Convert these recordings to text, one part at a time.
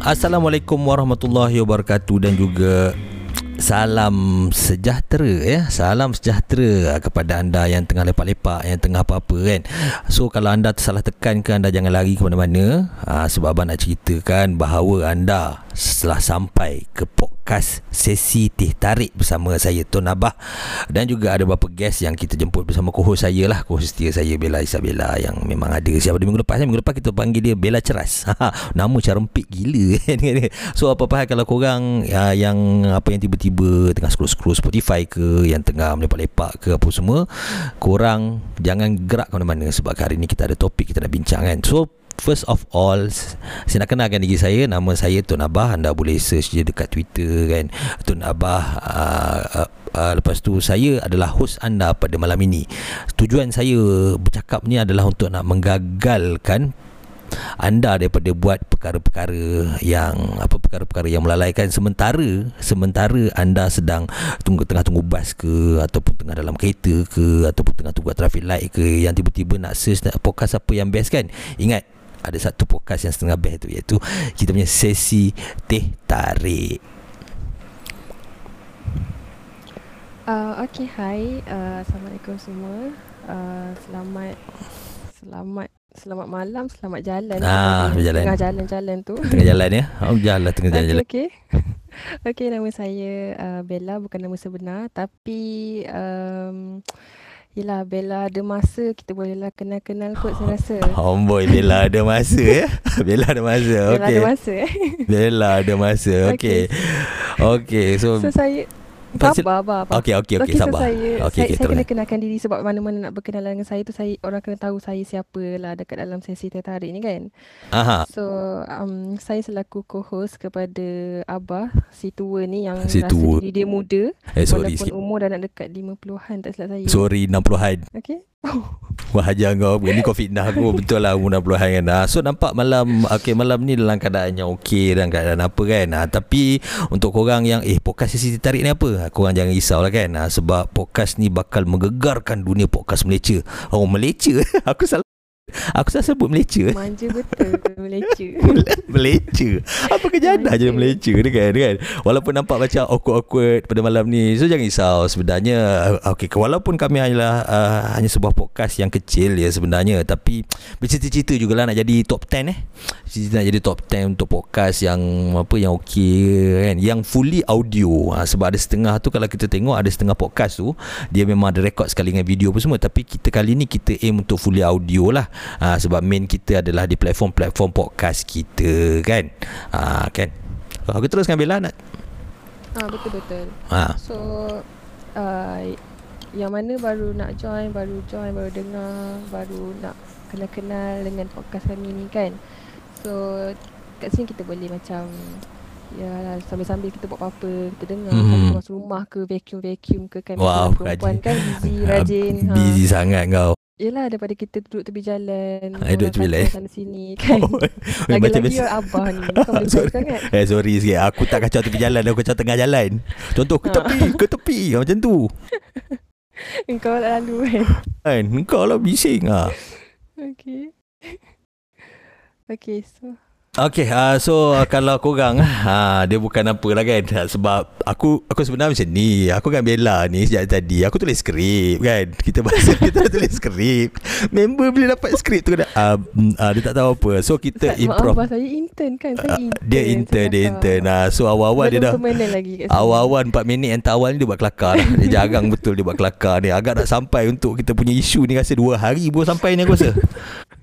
Assalamualaikum warahmatullahi wabarakatuh dan juga salam sejahtera ya. Salam sejahtera kepada anda yang tengah lepak-lepak, yang tengah apa-apa kan. So kalau anda tersalah tekan ke anda jangan lari ke mana-mana ha, sebab abang nak ceritakan bahawa anda setelah sampai ke podcast sesi teh tarik bersama saya Tun Abah. Dan juga ada beberapa guest yang kita jemput bersama co-host saya lah co-host setia saya Bella Isabella yang memang ada. Siapa di minggu lepas minggu lepas kita panggil dia Bella Ceras. Nama carempik gila so apa-apa kalau korang uh, yang apa yang tiba-tiba tengah scroll-scroll Spotify ke yang tengah melepak-lepak ke apa semua korang jangan gerak ke mana-mana sebab hari ni kita ada topik kita nak bincang kan? So First of all Saya nak kenalkan diri saya. Nama saya Tun Abah. Anda boleh search je dekat Twitter kan? Tun Abah uh, uh, uh, Lepas tu saya adalah host anda pada malam ini. Tujuan saya bercakap ni adalah untuk nak menggagalkan anda daripada buat perkara-perkara yang apa perkara-perkara yang melalaikan. Sementara sementara anda sedang tunggu tengah tunggu bas ke ataupun tengah dalam kereta ke ataupun tengah tunggu traffic light ke yang tiba-tiba nak search nak podcast apa yang best kan? Ingat ada satu podcast yang setengah best tu iaitu kita punya sesi teh tarik. Uh, okay, hi. Uh, Assalamualaikum semua. Uh, selamat selamat selamat malam, selamat jalan. Ah, berjalan. Tengah jalan-jalan tu. Tengah jalan ya. Oh, jalan tengah jalan-jalan. Okay, okay. okay, nama saya uh, Bella bukan nama sebenar tapi um, Yelah Bella ada masa Kita bolehlah kenal-kenal kot saya rasa. Homeboy Bella ada masa ya? Bella ada masa Bella okay. ada masa eh. Bella ada masa Okay Okay so, So saya Sabar, sabar, sabar. Okay okay okay so sabar saya, Okay saya, okay saya kena terus kenalkan diri sebab mana-mana nak berkenalan dengan saya tu saya orang kena tahu saya siapa lah dekat dalam sesi tertarik ni kan. Aha So um, saya selaku co-host kepada Abah si tua ni yang Si rasa tua. diri dia muda Eh sorry walaupun sikit umur dah nak dekat 50-an tak silap saya. Sorry 60-an Okay. Wah hajar kau Ni kau fitnah aku. Betul lah umur 60-an kan ah, So nampak malam Okay malam ni dalam keadaan yang okey Dan keadaan apa kan? Ah, Tapi Untuk korang yang Eh podcast sesi tarik ni apa? Korang jangan risau lah kan? Ah, Sebab podcast ni bakal menggegarkan dunia podcast Malaysia. Oh Malaysia? Aku salah Aku salah sebut Malaysia Manja betul Malaysia. Malaysia? Apa kejadah je Malaysia. Malaysia ni kan, kan? Walaupun nampak macam awkward-awkward pada malam ni So jangan risau Sebenarnya. Okay, Walaupun kami hanyalah uh, Hanya sebuah podcast yang kecil ya sebenarnya Tapi Bercita-cita jugalah nak jadi top 10 eh. Cita nak jadi top 10 untuk podcast yang Apa yang okey kan? Yang fully audio. Ha, Sebab ada setengah tu Kalau kita tengok ada setengah podcast tu Dia memang ada record sekali dengan video apa semua. Tapi kita kali ni kita aim untuk fully audio lah ha, Sebab main kita adalah di platform-platform podcast kita kan ha, kan Aku teruskan Bella nak ah betul betul. ha. So uh, yang mana baru nak join, baru join, baru dengar, baru nak kenal-kenal dengan podcast kami ni kan. So kat sini kita boleh macam Ya sambil-sambil kita buat apa-apa Kita dengar mm-hmm. Sambil masuk rumah ke Vacuum-vacuum ke kan Wow, perempuan rajin. kan busy Rajin ha. Busy sangat kau Yelah daripada kita duduk tepi jalan Ah, duduk tepi jalan. Sana sini kan Oh, macam Lagi-lagi biasa. orang abah ni Kau boleh Sorry. sangat Eh sorry sikit Aku tak kacau tepi jalan Aku kacau tengah jalan Contoh ke Ha. tepi Ke tepi Macam tu Kau lalu kan Kan Kau lah bising ha. Okay Okay so Okay uh, So uh, Kalau korang uh, Dia bukan apa lah kan. Uh, Sebab Aku Aku sebenarnya macam ni Aku kan bela ni Sejak tadi. Aku tulis skrip kan. Kita bahasa Kita tulis skrip. Member bila dapat skrip tu uh, uh, Dia tak tahu apa. So kita Ustaz, improv. Maaf saya intern kan Saya Uh, intern Dia intern Dia intern. Uh, So awal-awal dia dah lagi. Awal-awal 4 minit yang awal ni dia buat kelakar dah. Dia jarang betul dia buat kelakar ni. Agak nak sampai untuk kita punya isu ni Rasa 2 hari baru sampai ni aku rasa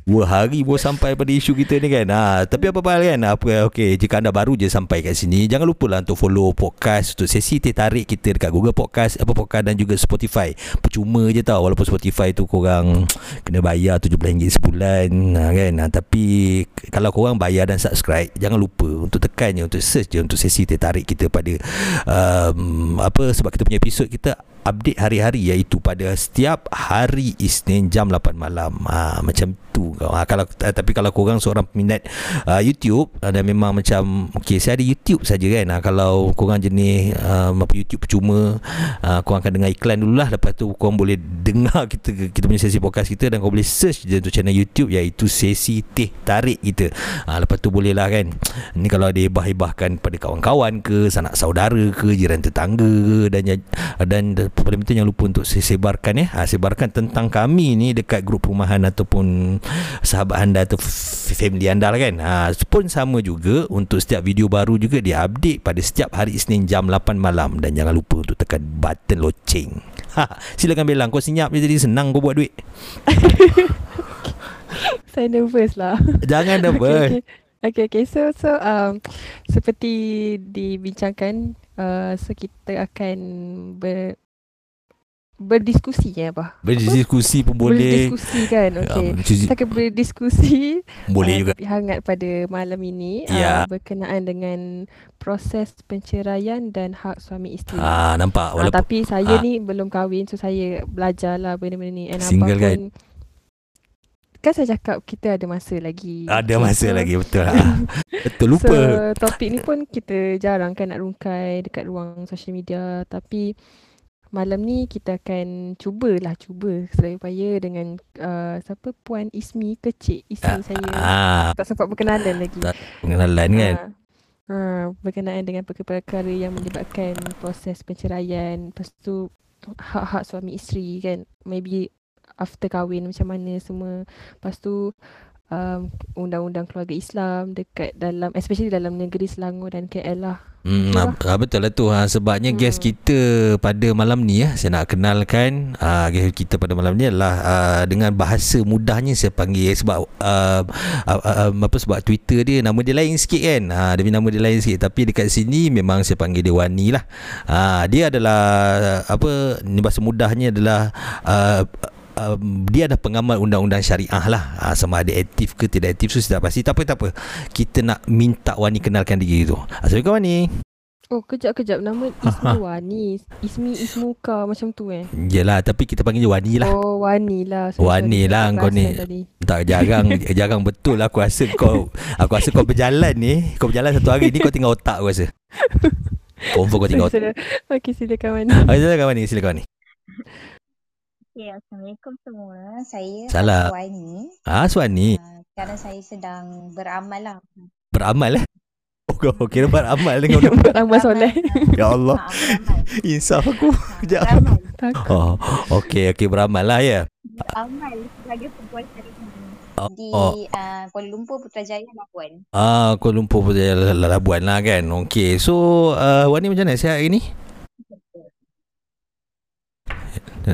2 hari baru sampai pada isu kita ni kan? Ha, Tapi apa-apa hal kan? Apa, okay, Jika anda baru je sampai kat sini Jangan lupa lah untuk follow podcast Untuk sesi teh tarik kita dekat Google Podcast Apple Podcast dan juga Spotify. Percuma je tau Walaupun Spotify tu korang Kena bayar RM17 sebulan ha, kan? Ha, Tapi Kalau korang bayar dan subscribe Jangan lupa Untuk tekan je Untuk search je Untuk sesi teh tarik kita pada um, Apa Sebab kita punya episod kita update hari-hari iaitu pada setiap hari Isnin jam 8 malam. Ha, macam tu ha, kalau uh, tapi kalau korang seorang peminat uh, YouTube uh, dan memang macam okey saya ada YouTube saja kan. Ha, kalau korang jenis uh, apa YouTube percuma uh, korang akan dengar iklan dululah lepas tu korang boleh dengar kita kita punya sesi podcast kita dan korang boleh search je untuk channel YouTube iaitu sesi teh tarik kita. Ha, lepas tu boleh lah kan. Ni kalau ada hebah-hebahkan pada kawan-kawan ke, sanak saudara ke, jiran tetangga ke dan dan paling penting jangan lupa untuk sebarkan ya. Ha, sebarkan tentang kami ni dekat grup perumahan ataupun sahabat anda atau family anda lah kan. Ha, pun sama juga untuk setiap video baru juga dia update pada setiap hari Isnin jam 8 malam dan jangan lupa untuk tekan button loceng. Ha, silakan Bella kau senyap je jadi senang kau buat duit. Saya nervous lah. Jangan nervous. Okay, okay. Okay, okay. So, so um, seperti dibincangkan, uh, so kita akan ber, berdiskusi ya apa? Berdiskusi pun boleh. Berdiskusi kan. Okey. Um, Kita akan berdiskusi boleh uh, juga. hangat pada malam ini Ya. uh, berkenaan dengan proses penceraian dan hak suami isteri. Ah nampak Ah, walaupun tapi saya ah. ni belum kahwin so saya belajarlah benda-benda ni and Single apa kan? pun kan saya cakap kita ada masa lagi. ada Okay, masa so- lagi betul. Ah. betul lupa. So topik ni pun kita jarang kan nak rungkai dekat ruang social media tapi malam ni kita akan cubalah cuba sedaya upaya dengan uh, siapa Puan Ismi Kecik isteri saya. ah Tak sempat berkenalan lagi. Tak pengenalan kan. Ha, ha, berkenaan dengan perkara-perkara yang menyebabkan proses penceraian, lepas tu hak-hak suami isteri kan, maybe after kahwin macam mana semua. Lepas tu um, undang-undang keluarga Islam dekat dalam especially dalam negeri Selangor dan KL lah. Hmm, ah, ah, betul lah tu. Ha, sebabnya Hmm. guest kita pada malam ni ya saya nak kenalkan ah, guest kita pada malam ni adalah ah, dengan bahasa mudahnya saya panggil sebab ah, ah, ah, apa sebab Twitter dia nama dia lain sikit kan? Ha, dia punya nama dia lain sikit. Tapi dekat sini memang saya panggil dia Wani lah. Ha, dia adalah apa ni bahasa mudahnya adalah ah, Um, dia ada pengamal undang-undang syariah lah. Ha, sama ada aktif ke tidak aktif saya tak pasti. Tak apa tak apa. Kita nak minta Wani kenalkan diri tu. Assalamualaikum Wani. Oh, kejap-kejap. Nama Ismi Wani. Ismi Ismuka macam tu eh. Yelah tapi kita panggil je Wani lah. Oh, Wani lah. Wani lah, kau ni. Tadi. Tak jarang. Jarang betul. Lah Aku rasa kau Aku rasa kau berjalan ni. Kau berjalan satu hari ni Kau tinggal otak aku rasa. Confirm kau tinggal otak. Okey, silakan Wani. Ah, Silakan Wani Silakan Wani Okay, Assalamualaikum semua. Saya Salam. Wani. Ah, Suani Uh, sekarang saya sedang beramal lah. Beramal eh Oh kau kira beramal dengan undang Beramal soleh. Ya Allah Ha. Insaf aku Ha, Sekejap beramal. Takut. Oh Okey okey beramal lah ya Beramal sebagai perempuan syariah. Oh, Di oh. uh, Kuala Lumpur Putrajaya Labuan. Ah, Kuala Lumpur Putera Labuan lah kan Okey So uh, Wani macam mana sihat hari ni?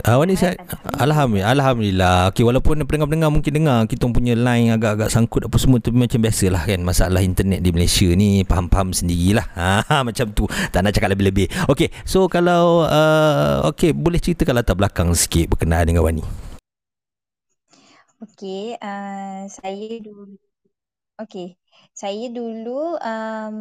Ah, Wani sihat Alhamdulillah Alhamdulillah. Okey walaupun pendengar-pendengar mungkin dengar Kita punya line agak-agak sangkut apa semua Tapi macam biasalah kan Masalah internet di Malaysia ni Faham-faham sendirilah. Ha, Macam tu. Tak nak cakap lebih-lebih. Okey So kalau uh, Okey boleh ceritakan latar belakang sikit Berkenaan dengan Wani? Okey, uh, saya dulu Okey, saya dulu um,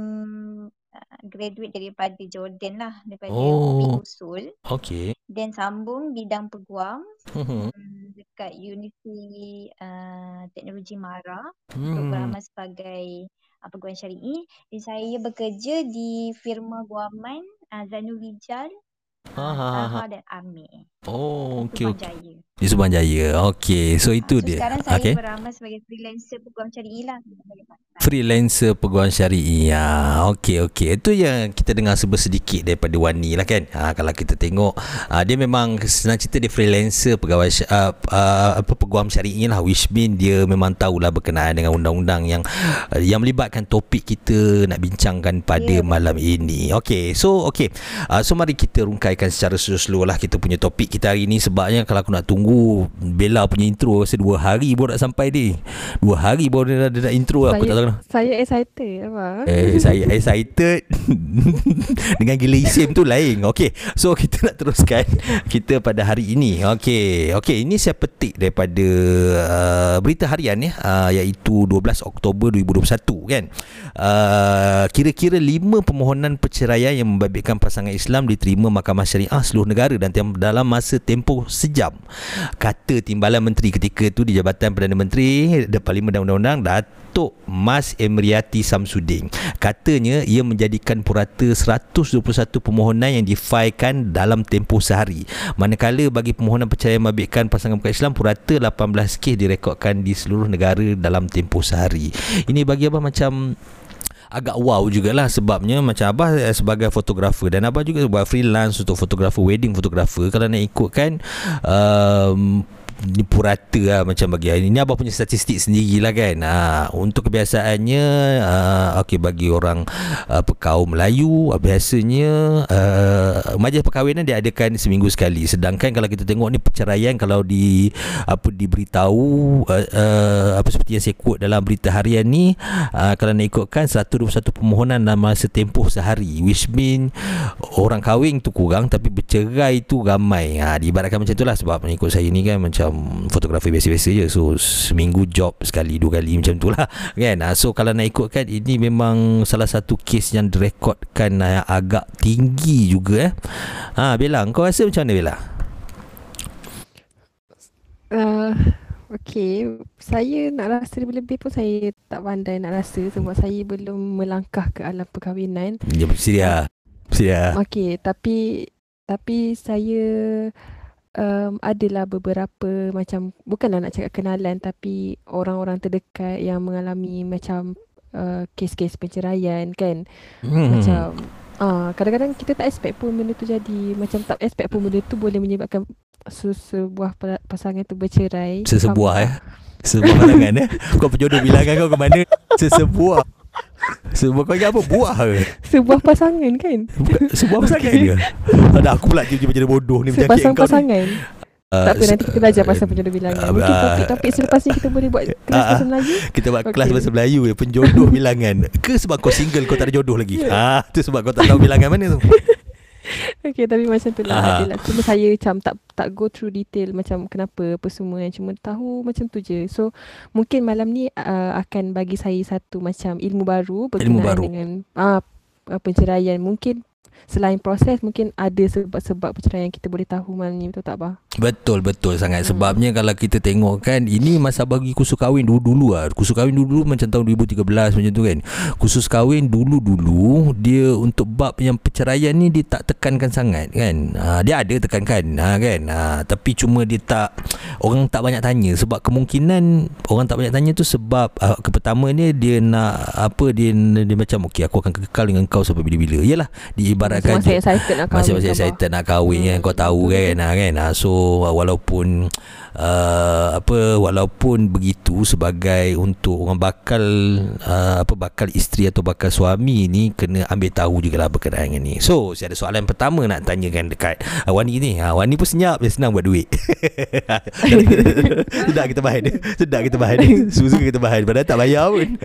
graduate daripada Jordan lah, daripada Oh. Usul. Okey Dan sambung bidang peguam hmm. um, dekat Universiti uh, Teknologi Mara. Hmm. Program sebagai uh, peguam syari'i. Dan saya bekerja di firma guaman uh, Zanul Rijal, Ha, ha, ha, ha. Taha dan Amir. Oh okey okey. Di Subang Jaya Okey So itu so dia sekarang saya Okey beramal sebagai freelancer peguam syari'i lah. Freelancer peguam syari'i ya, Okey okey Itu yang kita dengar sebut sedikit Daripada Wani lah kan ha, Kalau kita tengok ha, Dia memang Senang cerita dia freelancer Pegawai uh, uh, apa Peguam syari'i lah Which mean dia memang tahulah Berkenaan dengan undang-undang Yang uh, yang melibatkan topik kita Nak bincangkan pada betul. malam ini Okey So okey uh, So mari kita rungkaikan secara slow-slow lah Kita punya topik kita hari ni Sebabnya kalau aku nak tunggu Bella punya intro Rasa dua hari baru nak sampai dia Dua hari baru dia, dia nak intro Aku tak tahu Saya, saya excited apa? Eh, saya excited dengan gila isim tu lain. Okey. So kita nak teruskan kita pada hari ini. Okey. Okey, ini saya petik daripada uh, berita harian ya uh, iaitu 12 Oktober 2021 kan. Uh, kira-kira lima permohonan perceraian yang membabitkan pasangan Islam diterima Mahkamah Mas Syariah seluruh negara dan dalam masa tempoh sejam. Kata Timbalan Menteri ketika itu di Jabatan Perdana Menteri de Parlimen dan Undang-Undang Datuk Mas Emriati Samsudin. Katanya ia menjadikan purata 121 permohonan yang difailkan dalam tempoh sehari. Manakala bagi permohonan perceraian mabitkan pasangan bukan Islam purata 18 kes direkodkan di seluruh negara dalam tempoh sehari. Ini bagi apa macam agak wow jugalah sebabnya macam Abah eh, sebagai fotografer dan Abah juga buat freelance untuk fotografer wedding fotografer. Kalau nak ikutkan um, ni purata lah macam bagi hari ni. Abang punya statistik sendirilah kan. Ha, untuk kebiasaannya uh, okey bagi orang uh, kaum Melayu uh, biasanya uh, majlis perkahwinan dia adakan seminggu sekali. Sedangkan kalau kita tengok ni perceraian kalau di apa diberitahu uh, uh, apa seperti yang saya quote dalam berita harian ni uh, kalau nak ikutkan 121 permohonan dalam masa tempoh sehari. Which mean orang kahwin tu kurang tapi bercerai tu ramai. Ha, diibaratkan macam itulah sebab mengikut saya ni kan macam fotografi biasa-biasa je so seminggu job sekali dua kali macam tu lah kan Ah, so kalau nak ikutkan ini memang salah satu kes yang direkodkan yang agak tinggi juga eh ha, Bella kau rasa macam mana Bella? Uh, okay, saya nak rasa lebih-lebih pun saya tak pandai nak rasa sebab saya belum melangkah ke alam perkahwinan. Ya, sedia. Sedia. Okay, tapi tapi saya um, adalah beberapa macam bukanlah nak cakap kenalan tapi orang-orang terdekat yang mengalami macam uh, kes-kes perceraian kan. Hmm. Macam Ah, kadang-kadang kita tak expect pun benda tu jadi macam tak expect pun benda tu boleh menyebabkan se- sebuah pa- pasangan tu bercerai. Sesebuah Faham eh. Sesebuah pasangan eh. Kau penjodoh bilangan kau ke mana? Sesebuah. Sebuah kau ingat apa? Buah ke? Sebuah pasangan kan? Bukan, sebuah pasangan ke? Ada aku pula je macam bodoh ni macam Sepasang kau pasangan. Uh, tak apa nanti kita belajar pasal penjodoh bilangan. Ah, Mungkin ah. topik-topik selepas ni kita boleh buat kelas Ah, ah. bahasa Melayu. Kita buat Okey. kelas bahasa Melayu ya, penjodoh bilangan. Ke sebab kau single kau tak ada jodoh lagi? Ya. Ah, tu sebab kau tak tahu bilangan mana tu. Okay tapi macam tu lah Ah. Cuma saya macam tak tak go through detail macam kenapa apa semua yang cuma tahu macam tu je. So mungkin malam ni uh, akan bagi saya satu macam ilmu baru berkenaan baru. dengan uh, penceraian. Mungkin selain proses mungkin ada sebab-sebab perceraian yang kita boleh tahu malam ni betul tak bah? Betul betul sangat Hmm. sebabnya kalau kita tengok kan ini masa bagi kursus kahwin dulu-dulu lah. Kursus kahwin dulu macam tahun 2013 macam tu kan. Kursus kahwin dulu-dulu dia untuk bab yang perceraian ni dia tak tekankan sangat kan. Ha, dia ada tekankan ha, kan. Ha, tapi cuma dia tak orang tak banyak tanya sebab kemungkinan orang tak banyak tanya tu sebab uh, ke pertama ni dia nak apa dia dia macam okey aku akan kekal dengan kau sampai bila-bila. Yalah diibaratkan Masa excited nak kahwin. masih-masih ke, Abah? excited nak kahwin kan? Hmm, kau tahu kan? Ah, kan? Ah, so walaupun uh, apa walaupun begitu sebagai untuk orang bakal uh, apa bakal isteri atau bakal suami ni kena ambil tahu jugalah berkenaan dengan ni. So saya ada soalan pertama nak tanyakan dekat uh, Wani ni. Ha, Wani pun senyap dia senang buat duit. Sedap kita bahan sedap kita bahan susu kita bahan padahal tak bayar pun.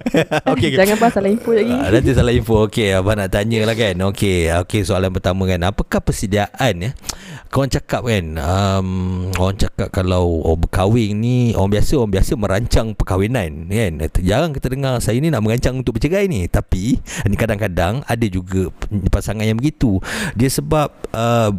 Okay. Jangan salah info lagi. Ah, nanti salah info. Okey Abang nak tanya lah kan? Okey Okey soalan pertama kan. Apakah persediaan ya Kawan cakap kan um, Orang cakap kalau oh, berkahwin ni Orang biasa Orang biasa merancang perkahwinan kan? Jarang kita dengar Saya ni nak merancang untuk bercerai ni. Tapi Ni kadang-kadang Ada juga pasangan yang begitu. Dia sebab uh,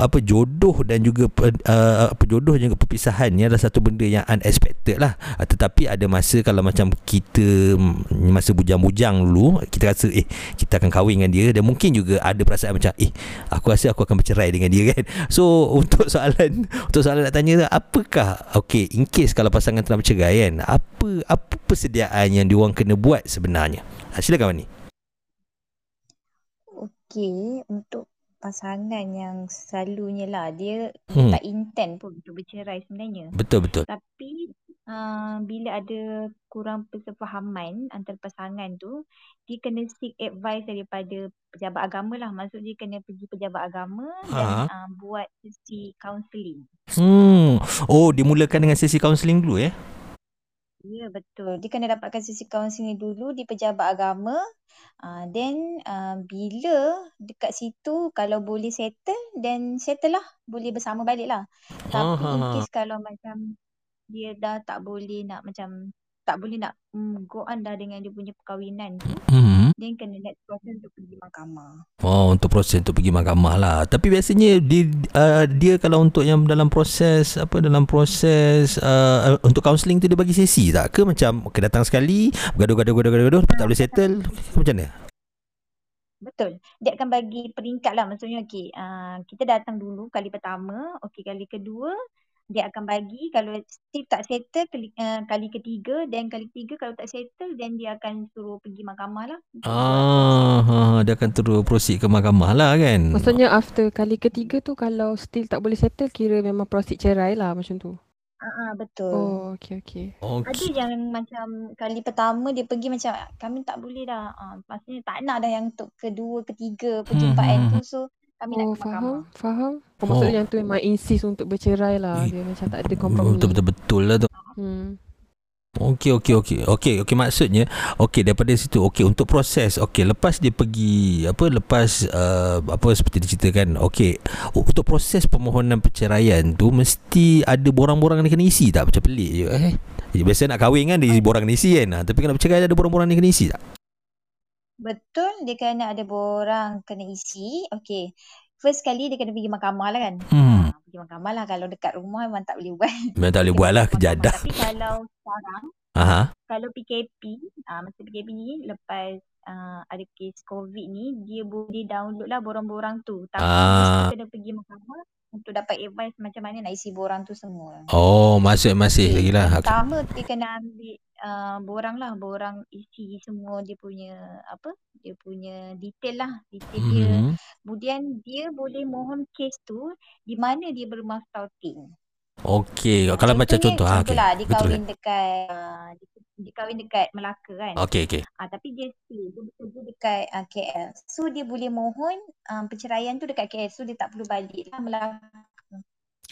Apa jodoh dan juga uh, Apa jodoh dan juga perpisahan Ni adalah satu benda yang unexpected lah. Uh, Tetapi ada masa Kalau macam kita mm, Masa bujang-bujang dulu Kita rasa eh Kita akan kahwin dengan dia. Dan mungkin juga ada perasaan macam Eh aku rasa aku akan bercerai dengan dia kan So untuk soalan Untuk soalan nak tanya Apakah Okay in case kalau pasangan telah bercerai kan Apa apa persediaan yang diorang kena buat sebenarnya ha, Silakan Wani Okey, untuk pasangan yang selalunya lah dia hmm. tak intend pun untuk bercerai sebenarnya. Betul-betul Tapi uh, bila ada kurang persefahaman antara pasangan tu, dia kena seek advice daripada pejabat agama lah. Maksud dia kena pergi pejabat agama dan uh, buat sesi counselling. hmm. Oh dimulakan dengan sesi kaunseling dulu eh Ya betul. Dia kena dapatkan sesi kaunseling dulu di pejabat agama. Uh, then uh, bila dekat situ kalau boleh settle then settle lah. Boleh bersama balik lah. Tapi in Ah. case kalau macam dia dah tak boleh nak macam tak boleh nak mm, go on dah dengan dia punya perkahwinan tu. hmm. Dia kena next proses untuk pergi mahkamah. Oh, untuk proses untuk pergi mahkamah lah. Tapi biasanya dia, uh, dia kalau untuk yang dalam proses apa dalam proses uh, untuk kaunseling tu dia bagi sesi tak ke macam okay, datang sekali gaduh-gaduh gaduh-gaduh gaduh tak boleh settle macam mana? Betul. Dia akan bagi peringkat lah. Maksudnya okay, uh, kita datang dulu kali pertama. Okay, kali kedua dia akan bagi kalau still tak settle kali, uh, kali ketiga dan kali ketiga kalau tak settle then dia akan suruh pergi mahkamah lah. Ah, ha, dia akan terus proceed ke mahkamah lah kan. Maksudnya after kali ketiga tu kalau still tak boleh settle kira memang proceed cerai lah macam tu. Ah, uh, betul. Oh, okey okey. Okay. Ada yang macam kali pertama dia pergi macam kami tak boleh dah. Ah, uh, maksudnya tak nak dah yang untuk kedua, ketiga perjumpaan Hmm, tu so kami nak Oh, ke faham, mahkamah. faham. Oh, maksudnya yang tu memang insist untuk bercerai lah. Eh, Dia macam tak ada kompromi. Betul-betul lah tu. Hmm. Okey okey okey. Okey okey maksudnya okey daripada situ okey untuk proses okey lepas dia pergi apa lepas uh, apa seperti diceritakan okey untuk proses permohonan perceraian tu mesti ada borang-borang yang kena isi tak macam pelik je eh. Biasa nak kahwin kan dia borang kena isi kan. Ha, tapi kalau bercerai ada borang-borang yang kena isi tak? Betul dia kena ada borang kena isi. Okey. First kali dia kena pergi mahkamah lah kan. Hmm. Ha, pergi mahkamah lah kalau dekat rumah memang tak boleh buat. Memang tak boleh buat lah kejadah. Tapi kalau sekarang Aha. kalau PKP, ah masa PKP ni lepas uh, ada kes COVID ni, dia boleh download lah borang-borang tu. Tapi Ah. kena pergi mahkamah untuk dapat advice macam mana nak isi borang tu semua. Oh, masih masih lagi lah. Pertama dia kena ambil uh, borang lah, borang isi semua dia punya apa? Dia punya detail lah, detail dia. Hmm. Kemudian dia boleh mohon kes tu di mana dia bermah scouting. Okey, kalau macam contoh ha okey. Contohlah dia Betul. kahwin dekat uh, dia, dia kahwin dekat Melaka kan. Okey okey. Ah tapi dia stay, dia bekerja dekat uh, KL. So dia boleh mohon um, perceraian tu dekat KL. So dia tak perlu balik lah Melaka.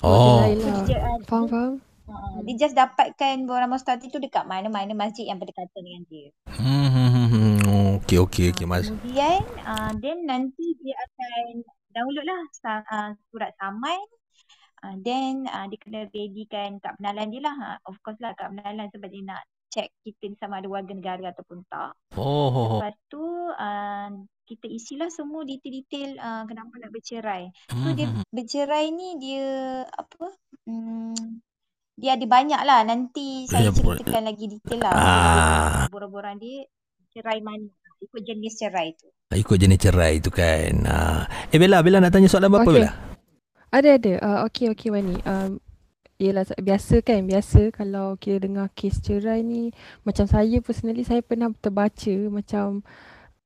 Oh. Lah. dia, uh, Faham, faham. Uh, dia just dapatkan borang mustati tu dekat mana-mana masjid yang berdekatan dengan dia. Hmm, hmm, hmm, hmm. Okey okey okey Ah, mas. Kemudian uh, then nanti dia akan download lah uh, surat saman Uh, then uh, dia kena readykan kad penalan dia lah. Uh, of course lah kad penalan sebab dia nak check kita ni sama ada warga negara ataupun tak. Oh. Lepas tu uh, kita isilah semua detail-detail uh, kenapa nak bercerai. So Hmm, dia hmm, hmm. bercerai ni dia apa? Hmm, dia ada banyak lah. Nanti saya Ya, ceritakan lagi detail lah. Ah. Borang-borang dia cerai mana. Ikut jenis cerai tu. Ikut jenis cerai tu kan. Ah. Eh Bella, Bella nak tanya soalan apa Okey. Bella? Ada ada. Uh, okey okey Wani. Um, Yelah sa- biasa kan Biasa kalau kita dengar kes cerai ni Macam saya personally Saya pernah terbaca Macam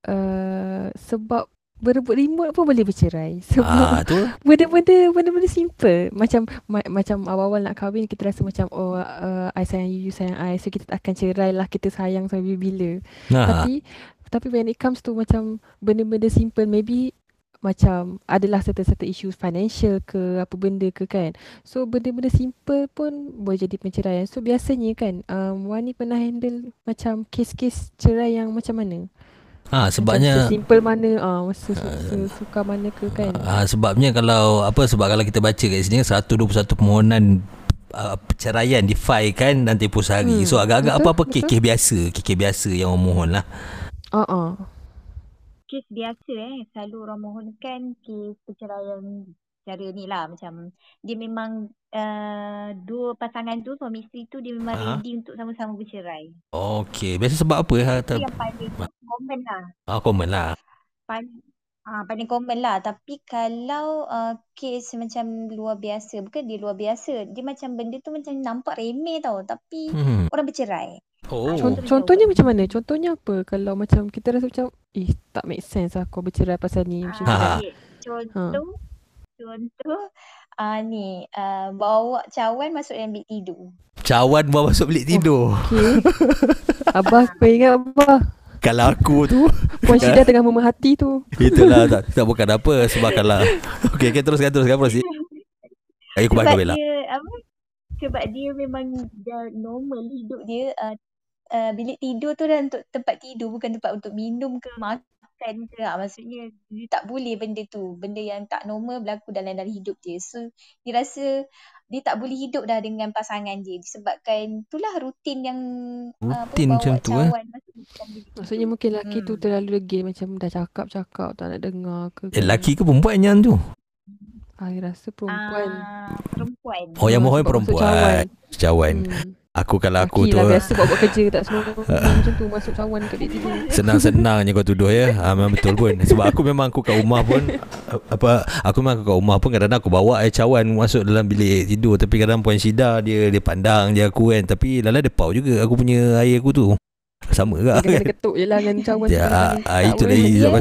uh, Sebab Berebut remote pun boleh bercerai Sebab Ah tu. benda-benda Benda-benda simple Macam ma- Macam awal-awal nak kahwin Kita rasa macam Oh uh, I sayang you You sayang I So kita akan cerai lah Kita sayang sampai bila Nah. Tapi Tapi when it comes to macam Benda-benda simple Maybe macam adalah certain-certain issues financial ke apa benda ke kan. So benda-benda simple pun boleh jadi penceraian. So biasanya kan um, Wani pernah handle macam kes-kes cerai yang macam mana? Ah Macam sebabnya simple mana ah uh, sesuka mana ke kan. ah sebabnya kalau apa sebab kalau kita baca kat sini 121 permohonan uh, perceraian difile kan dan tempoh sehari. Hmm, So agak-agak betul, apa-apa betul. kes-kes biasa, kes-kes biasa yang orang mohon lah. Ah uh uh. kes biasa eh selalu orang mohonkan kes perceraian cara ni lah macam dia memang uh, dua pasangan tu suami isteri tu dia memang Aha. ready untuk sama-sama bercerai. Okey, biasa sebab apa? Ha, Itu tak, yang paling common lah. ah, common lah. Paling Ah, paling common lah. Tapi kalau uh, kes macam luar biasa, bukan dia luar biasa. Dia macam benda tu macam nampak remeh tau. Tapi Hmm. orang bercerai. Oh. Con- Betul. contohnya macam mana? Contohnya apa? Kalau macam kita rasa macam eh tak make sense lah kau bercerai pasal ni macam tu. Ha. kan. Ah, okay. Contoh, ah ni uh, bawa cawan masuk dalam bilik tidur. Cawan bawa masuk bilik tidur. Okay. Abah kau ingat Abah Kalau aku tu Puan Syida tengah memerhati tu Itulah tak, tak bukan apa Sebab kalau Okay, okay teruskan teruskan Ayo aku sebab Bella dia apa? Sebab dia memang dah normal hidup dia uh, uh, bilik tidur tu dah untuk tempat tidur bukan tempat untuk minum ke makan dibiarkan ke ha, maksudnya dia tak boleh benda tu benda yang tak normal berlaku dalam dalam hidup dia so dia rasa dia tak boleh hidup dah dengan pasangan dia disebabkan itulah rutin yang rutin apa, macam tu eh maksudnya mungkin lelaki hmm. tu terlalu degil macam dah cakap-cakap tak nak dengar ke eh lelaki ke perempuan yang tu Ah, rasa perempuan. Ah, perempuan. Oh, yang mohon perempuan. Cawan. cawan. Hmm. Aku kalau aku tu lah, biasa buat-buat kerja tak semua macam tu masuk cawan kat dia tidur. Senang-senangnya kau tuduh ya. Ha, memang betul pun. Sebab aku memang aku kat rumah pun apa aku memang aku kat rumah pun kadang-kadang aku bawa air cawan masuk dalam bilik tidur tapi kadang puan Sida dia dia pandang dia aku kan tapi lala dia pau juga aku punya air aku tu. Sama ke? Dia kena ketuk je lah dengan cawan. Ya, ah, itu dia.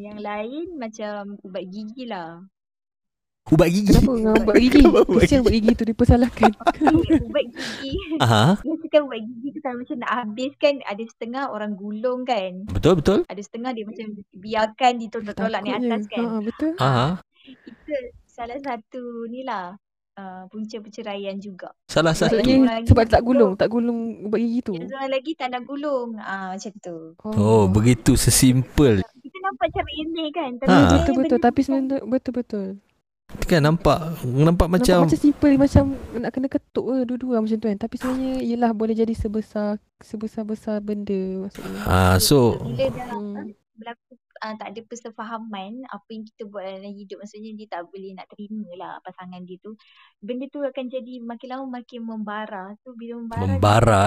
Yang lain macam ubat gigi lah. Ubat gigi. Kenapa dengan ubat gigi? Kesian ubat gigi tu dipersalahkan. ubat gigi. Aha. Biasakan ubat gigi tu kalau macam nak habis kan ada setengah orang gulung kan. Betul betul. Ada setengah dia macam biarkan ditolak-tolak ni atas kan. Ha betul. Aha. Itu salah satu ni lah. Uh, punca perceraian juga. Salah satu sebab tak gulung, tak gulung ubat gigi tu. Yang lagi tak nak gulung. Ah uh, macam tu. Oh, oh begitu sesimpel. Kita nampak macam ini kan. Tapi ha. betul betul tapi sebenarnya betul betul. Kan nampak nampak macam nampak macam simple macam nak kena ketuk ke dua-dua macam tu kan. Tapi sebenarnya ialah boleh jadi sebesar sebesar-besar benda maksudnya. Ah so bila dah hmm. berlaku uh, tak ada persefahaman apa yang kita buat dalam hidup maksudnya dia tak boleh nak terima lah pasangan dia tu. Benda tu akan jadi makin lama makin membara. So bila membara membara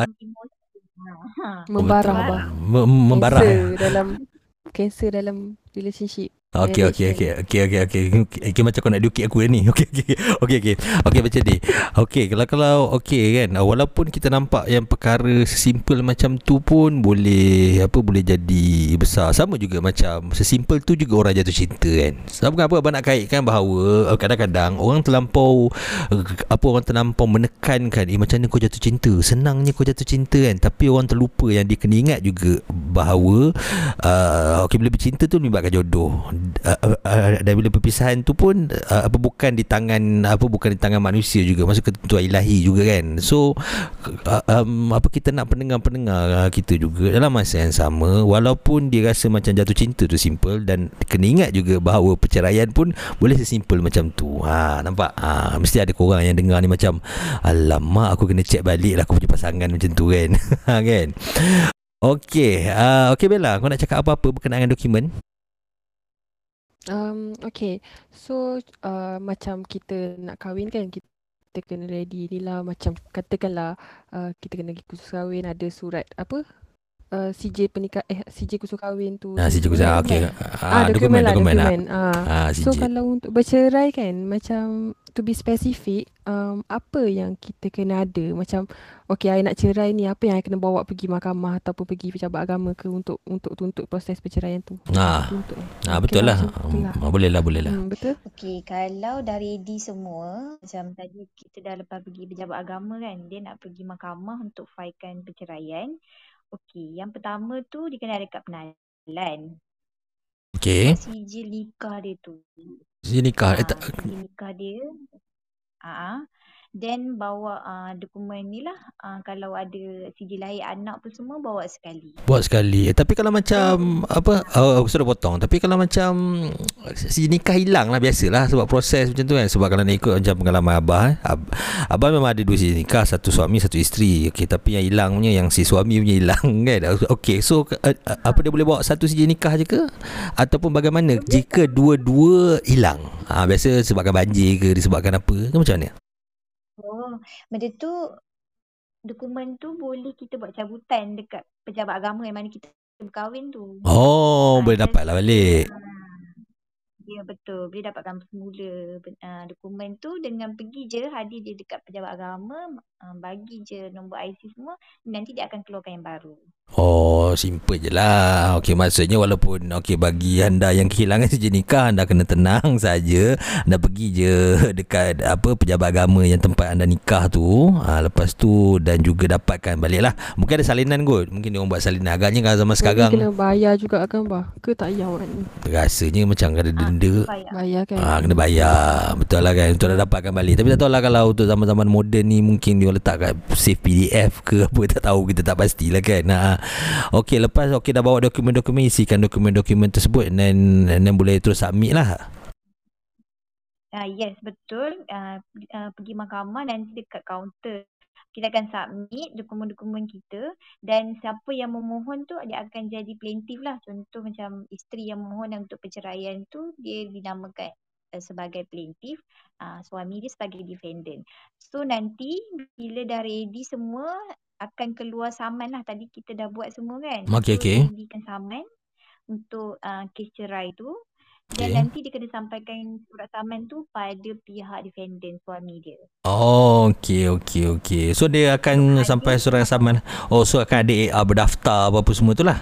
ha. membara membara dalam cancer dalam relationship Okey okey okey okey okey okey okey macam kau nak diukit aku ni. Okey okey okey okey. Okey macam ni. Okey kalau kalau okey kan walaupun kita nampak yang perkara sesimpel macam tu pun boleh apa boleh jadi besar. Sama juga macam sesimpel tu juga orang jatuh cinta kan. Sebab apa abang nak kaitkan bahawa eh, kadang-kadang orang terlampau apa orang terlampau menekankan eh macam ni kau jatuh cinta. Senangnya kau jatuh cinta kan. Tapi orang terlupa yang dia kena ingat juga bahawa uh, okey bila bercinta tu melibatkan jodoh uh, uh, dan bila perpisahan tu pun uh, apa bukan di tangan apa bukan di tangan manusia juga masuk ketentuan ilahi juga kan. So uh, um, apa kita nak pendengar-pendengar kita juga dalam masa yang sama walaupun dia rasa macam jatuh cinta tu simple dan kena ingat juga bahawa perceraian pun boleh sesimpel macam tu. Ha nampak? Ha mesti ada korang yang dengar ni macam alamak aku kena check balik lah aku punya pasangan macam tu kan. Ha kan? Okey, uh, okey Bella, kau nak cakap apa-apa berkenaan dokumen? Um, okay. So, uh, macam kita nak kahwin kan, kita kena ready ni lah. Macam katakanlah uh, kita kena pergi kursus kahwin, ada surat apa? Uh, CJ pernikah eh CJ kursus kahwin tu. Ah CJ kursus okey. Ah, ah dokumen dokumen. Lah, dokumen, dokumen. Ah. ah so kalau untuk bercerai kan macam to be specific um, apa yang kita kena ada macam okey saya nak cerai ni apa yang saya kena bawa pergi mahkamah ataupun pergi pejabat agama ke untuk untuk tuntut proses perceraian tu nah tuntut. nah okay, betul lah, lah. Hmm, boleh lah boleh lah hmm, betul okey kalau dah ready semua macam tadi kita dah lepas pergi pejabat agama kan dia nak pergi mahkamah untuk filekan perceraian okey yang pertama tu dia kena ada kad penalan okey sijil nikah dia tu Sijil nikah. Ha, sijil nikah dia. Ah, Then bawa uh, dokumen ni lah. Uh, Kalau ada CD lahir anak pun semua bawa sekali. Buat sekali. Eh, Tapi kalau macam. Apa oh, Aku sudah potong. Tapi kalau macam CD nikah hilang lah Biasalah Sebab proses macam tu kan. Sebab kalau nak ikut Macam pengalaman Abah eh, Ab, Abah memang ada dua CD nikah. Satu suami Satu isteri. Okay, Tapi yang hilang punya Yang si suami punya hilang kan. Okay so uh, Apa dia boleh bawa? Satu CD nikah je ke? Ataupun bagaimana? Jika dua-dua hilang. Ha, Biasa sebabkan banjir ke Disebabkan apa ke Macam mana benda tu dokumen tu boleh kita buat cabutan dekat pejabat agama yang mana kita berkahwin tu. Oh, ha, boleh dapatlah balik. Ha, Ya betul. Boleh dapatkan semula uh, dokumen tu dengan pergi je hadir je dekat pejabat agama, uh, bagi je nombor IC semua, nanti dia akan keluarkan yang baru. Oh, simple je lah. Okey, maksudnya walaupun okey bagi anda yang kehilangan sijil nikah, anda kena tenang saja. Anda pergi je dekat apa pejabat agama yang tempat anda nikah tu. Ha, lepas tu dan juga dapatkan balik lah. Mungkin ada salinan kot. Mungkin dia orang buat salinan. Agaknya kalau zaman sekarang. Kena bayar juga kan, bah? Ke tak payah kan? Rasanya macam ada benda bayar kan ah, kena bayar betul lah kan untuk nak dapatkan balik tapi tak tahu lah kalau untuk zaman-zaman moden ni mungkin dia letak kat save PDF ke apa tak tahu kita tak pastilah kan ha. Okey, lepas okey dah bawa dokumen-dokumen isikan dokumen-dokumen tersebut dan dan boleh terus submit lah. Uh, yes, betul. Uh, uh, pergi mahkamah nanti dekat kaunter kita akan submit dokumen-dokumen kita dan siapa yang memohon tu dia akan jadi plaintiff lah. Contoh macam isteri yang memohon untuk perceraian tu dia dinamakan sebagai plaintiff, uh, suami dia sebagai defendant. So nanti bila dah ready semua akan keluar saman lah. Tadi kita dah buat semua kan. Okay, so, okay. Readykan saman untuk uh, kes cerai tu. Okay. Dan nanti dia kena sampaikan surat saman tu pada pihak defendant suami dia. Oh, okey okey okey. So dia akan So, sampai surat saman. Oh, so akan ada AR berdaftar apa-apa semua tu lah.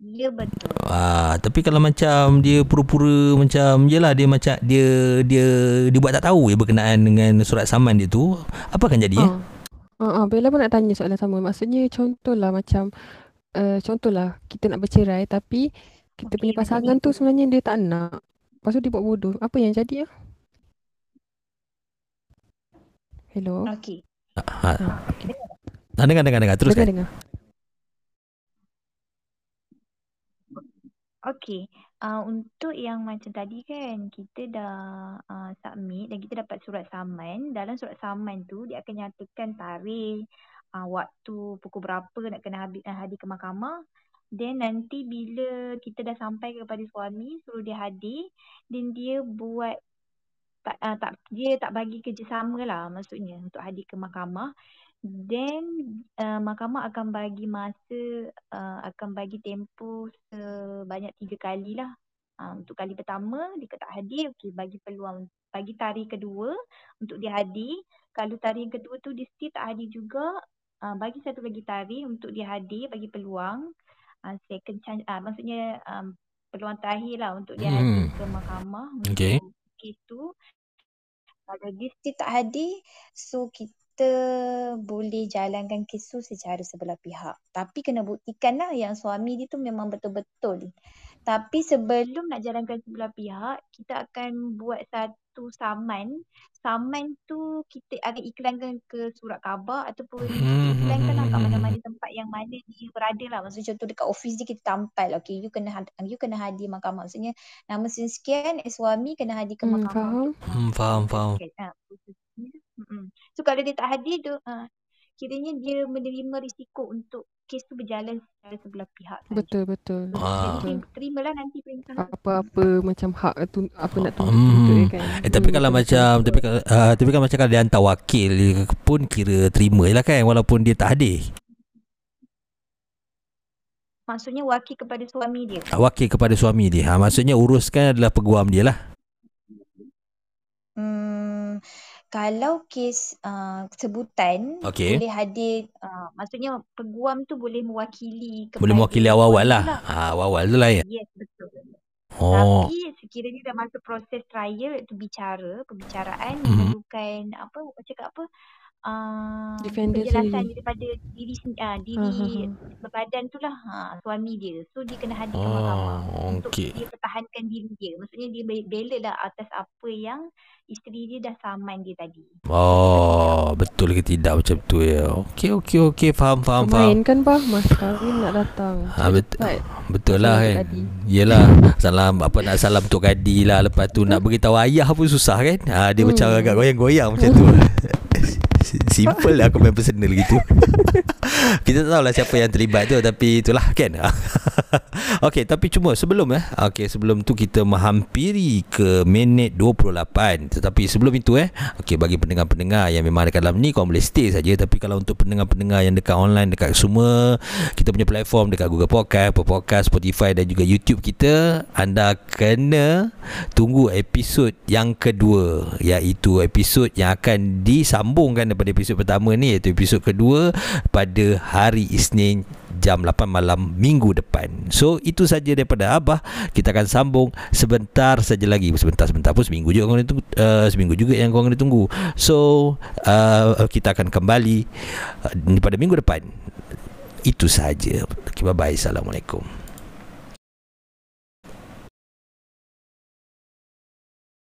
Ya betul. Ah, tapi kalau macam dia pura-pura macam yelah dia macam dia dia dia buat tak tahu ya berkenaan dengan surat saman dia tu, apa akan jadi eh? Ah, ah, Bella pun nak tanya soalan sama. Maksudnya contohlah macam uh, contohlah kita nak bercerai tapi kita Okey, punya pasangan tu itu. sebenarnya dia tak nak. Lepas tu dia buat bodoh. Apa yang jadi ah? Hello. Okey. Ha. Ah, okay. Ha, dengar dengar dengar Dengar teruskan. dengar. Okey. Uh, untuk yang macam tadi kan kita dah uh, submit dan kita dapat surat saman. Dalam surat saman tu dia akan nyatakan tarikh, uh, waktu pukul berapa nak kena uh, hadir ke mahkamah. Then nanti bila kita dah sampai kepada suami suruh dia hadir dan dia buat tak, uh, tak dia tak bagi kerjasama lah maksudnya untuk hadir ke mahkamah. Then uh, mahkamah akan bagi masa uh, akan bagi tempoh sebanyak tiga kali lah. Uh, untuk kali pertama dia tak hadir, okey bagi peluang bagi tarikh kedua untuk dia hadir. Kalau tarikh kedua tu dia still tak hadir juga, uh, bagi satu lagi tarikh untuk dia hadir, bagi peluang uh, second chance uh, maksudnya um, peluang terakhir lah untuk dia hadir Hmm. ke mahkamah Okey. untuk kes tu. Kalau dia still tak hadir, so kita boleh jalankan kes tu secara sebelah pihak. Tapi kena buktikan lah yang suami dia tu memang betul-betul. Tapi sebelum nak jalankan sebelah pihak, kita akan buat satu saman. Saman tu kita akan iklankan ke surat khabar ataupun kita Hmm, iklankan lah kat hmm, mana-mana tempat yang mana dia berada lah. Maksudnya contoh dekat office dia kita tampal. Okay, you kena you kena hadir mahkamah. Maksudnya nama sekian eh, suami kena hadir ke Hmm, mahkamah faham. Hmm, faham faham. Okay, ah, prosesnya. Mm-mm. So kalau dia tak hadir tu, ah, kiranya dia menerima risiko untuk kes tu berjalan secara sebelah pihak saja. Betul betul. So, Ah. Jadi terimalah nanti perintah. Apa-apa macam hak tu apa nak Hmm. tuntut-tuntut dia kan. Eh tapi Hmm, kalau macam tapi kalau uh, tapi kan macam kalau dia hantar wakil pun kira terima je lah kan walaupun dia tak hadir. Maksudnya wakil kepada suami dia. Ah, Wakil kepada suami dia. Ha, maksudnya uruskan adalah peguam dia lah. Hmm, kalau kes uh, sebutan Okey. boleh hadir, uh, maksudnya peguam tu boleh mewakili kepada Boleh mewakili awal-awal lah. tu Ha, awal-awal tu lah ya. Yes, betul. Oh. Tapi sekiranya dah masuk proses trial iaitu bicara, perbicaraan Mhm. memerlukan apa apa cakap apa? Uh, Defender penjelasan sendiri. daripada diri uh, Ha, ha, diri ha. berbadan tu lah ha, suami dia. So dia kena hadir ke mahkamah Oh, untuk dia pertahankan diri dia. Maksudnya dia be- bela lah atas apa yang isteri dia dah saman dia tadi. Oh, betul ke tidak macam tu ya. Okey okey okey faham faham faham. Main kan bah Mas kahwin nak datang. Ha, bet-. Betul lah kan. Kadi. Yelah Salam apa nak salam Tok Kadi lah Lepas tu nak beritahu ayah pun susah kan ha, Dia Hmm. macam agak goyang-goyang macam tu Simple lah komen personal gitu. Kita tak tahulah siapa yang terlibat tu Tapi itulah kan Okey tapi cuma sebelum eh. Okey sebelum tu kita menghampiri ke minit 28 Tetapi sebelum itu eh Okey bagi pendengar-pendengar yang memang dekat dalam ni Korang boleh stay saja. Tapi kalau untuk pendengar-pendengar yang dekat online Dekat semua Kita punya platform dekat Google Podcast Apple Podcast, Spotify dan juga YouTube kita Anda kena tunggu episod yang kedua Iaitu episod yang akan disambungkan daripada episod pertama ni Iaitu episod kedua pada hari Isnin jam 8 malam minggu depan. So itu saja daripada Abah. Kita akan sambung sebentar saja lagi. Sebentar-sebentar pun seminggu juga korang tunggu. Uh, seminggu juga yang kena tunggu. So uh, kita akan kembali uh, pada minggu depan. Itu saja. Okay, bye-bye. Assalamualaikum.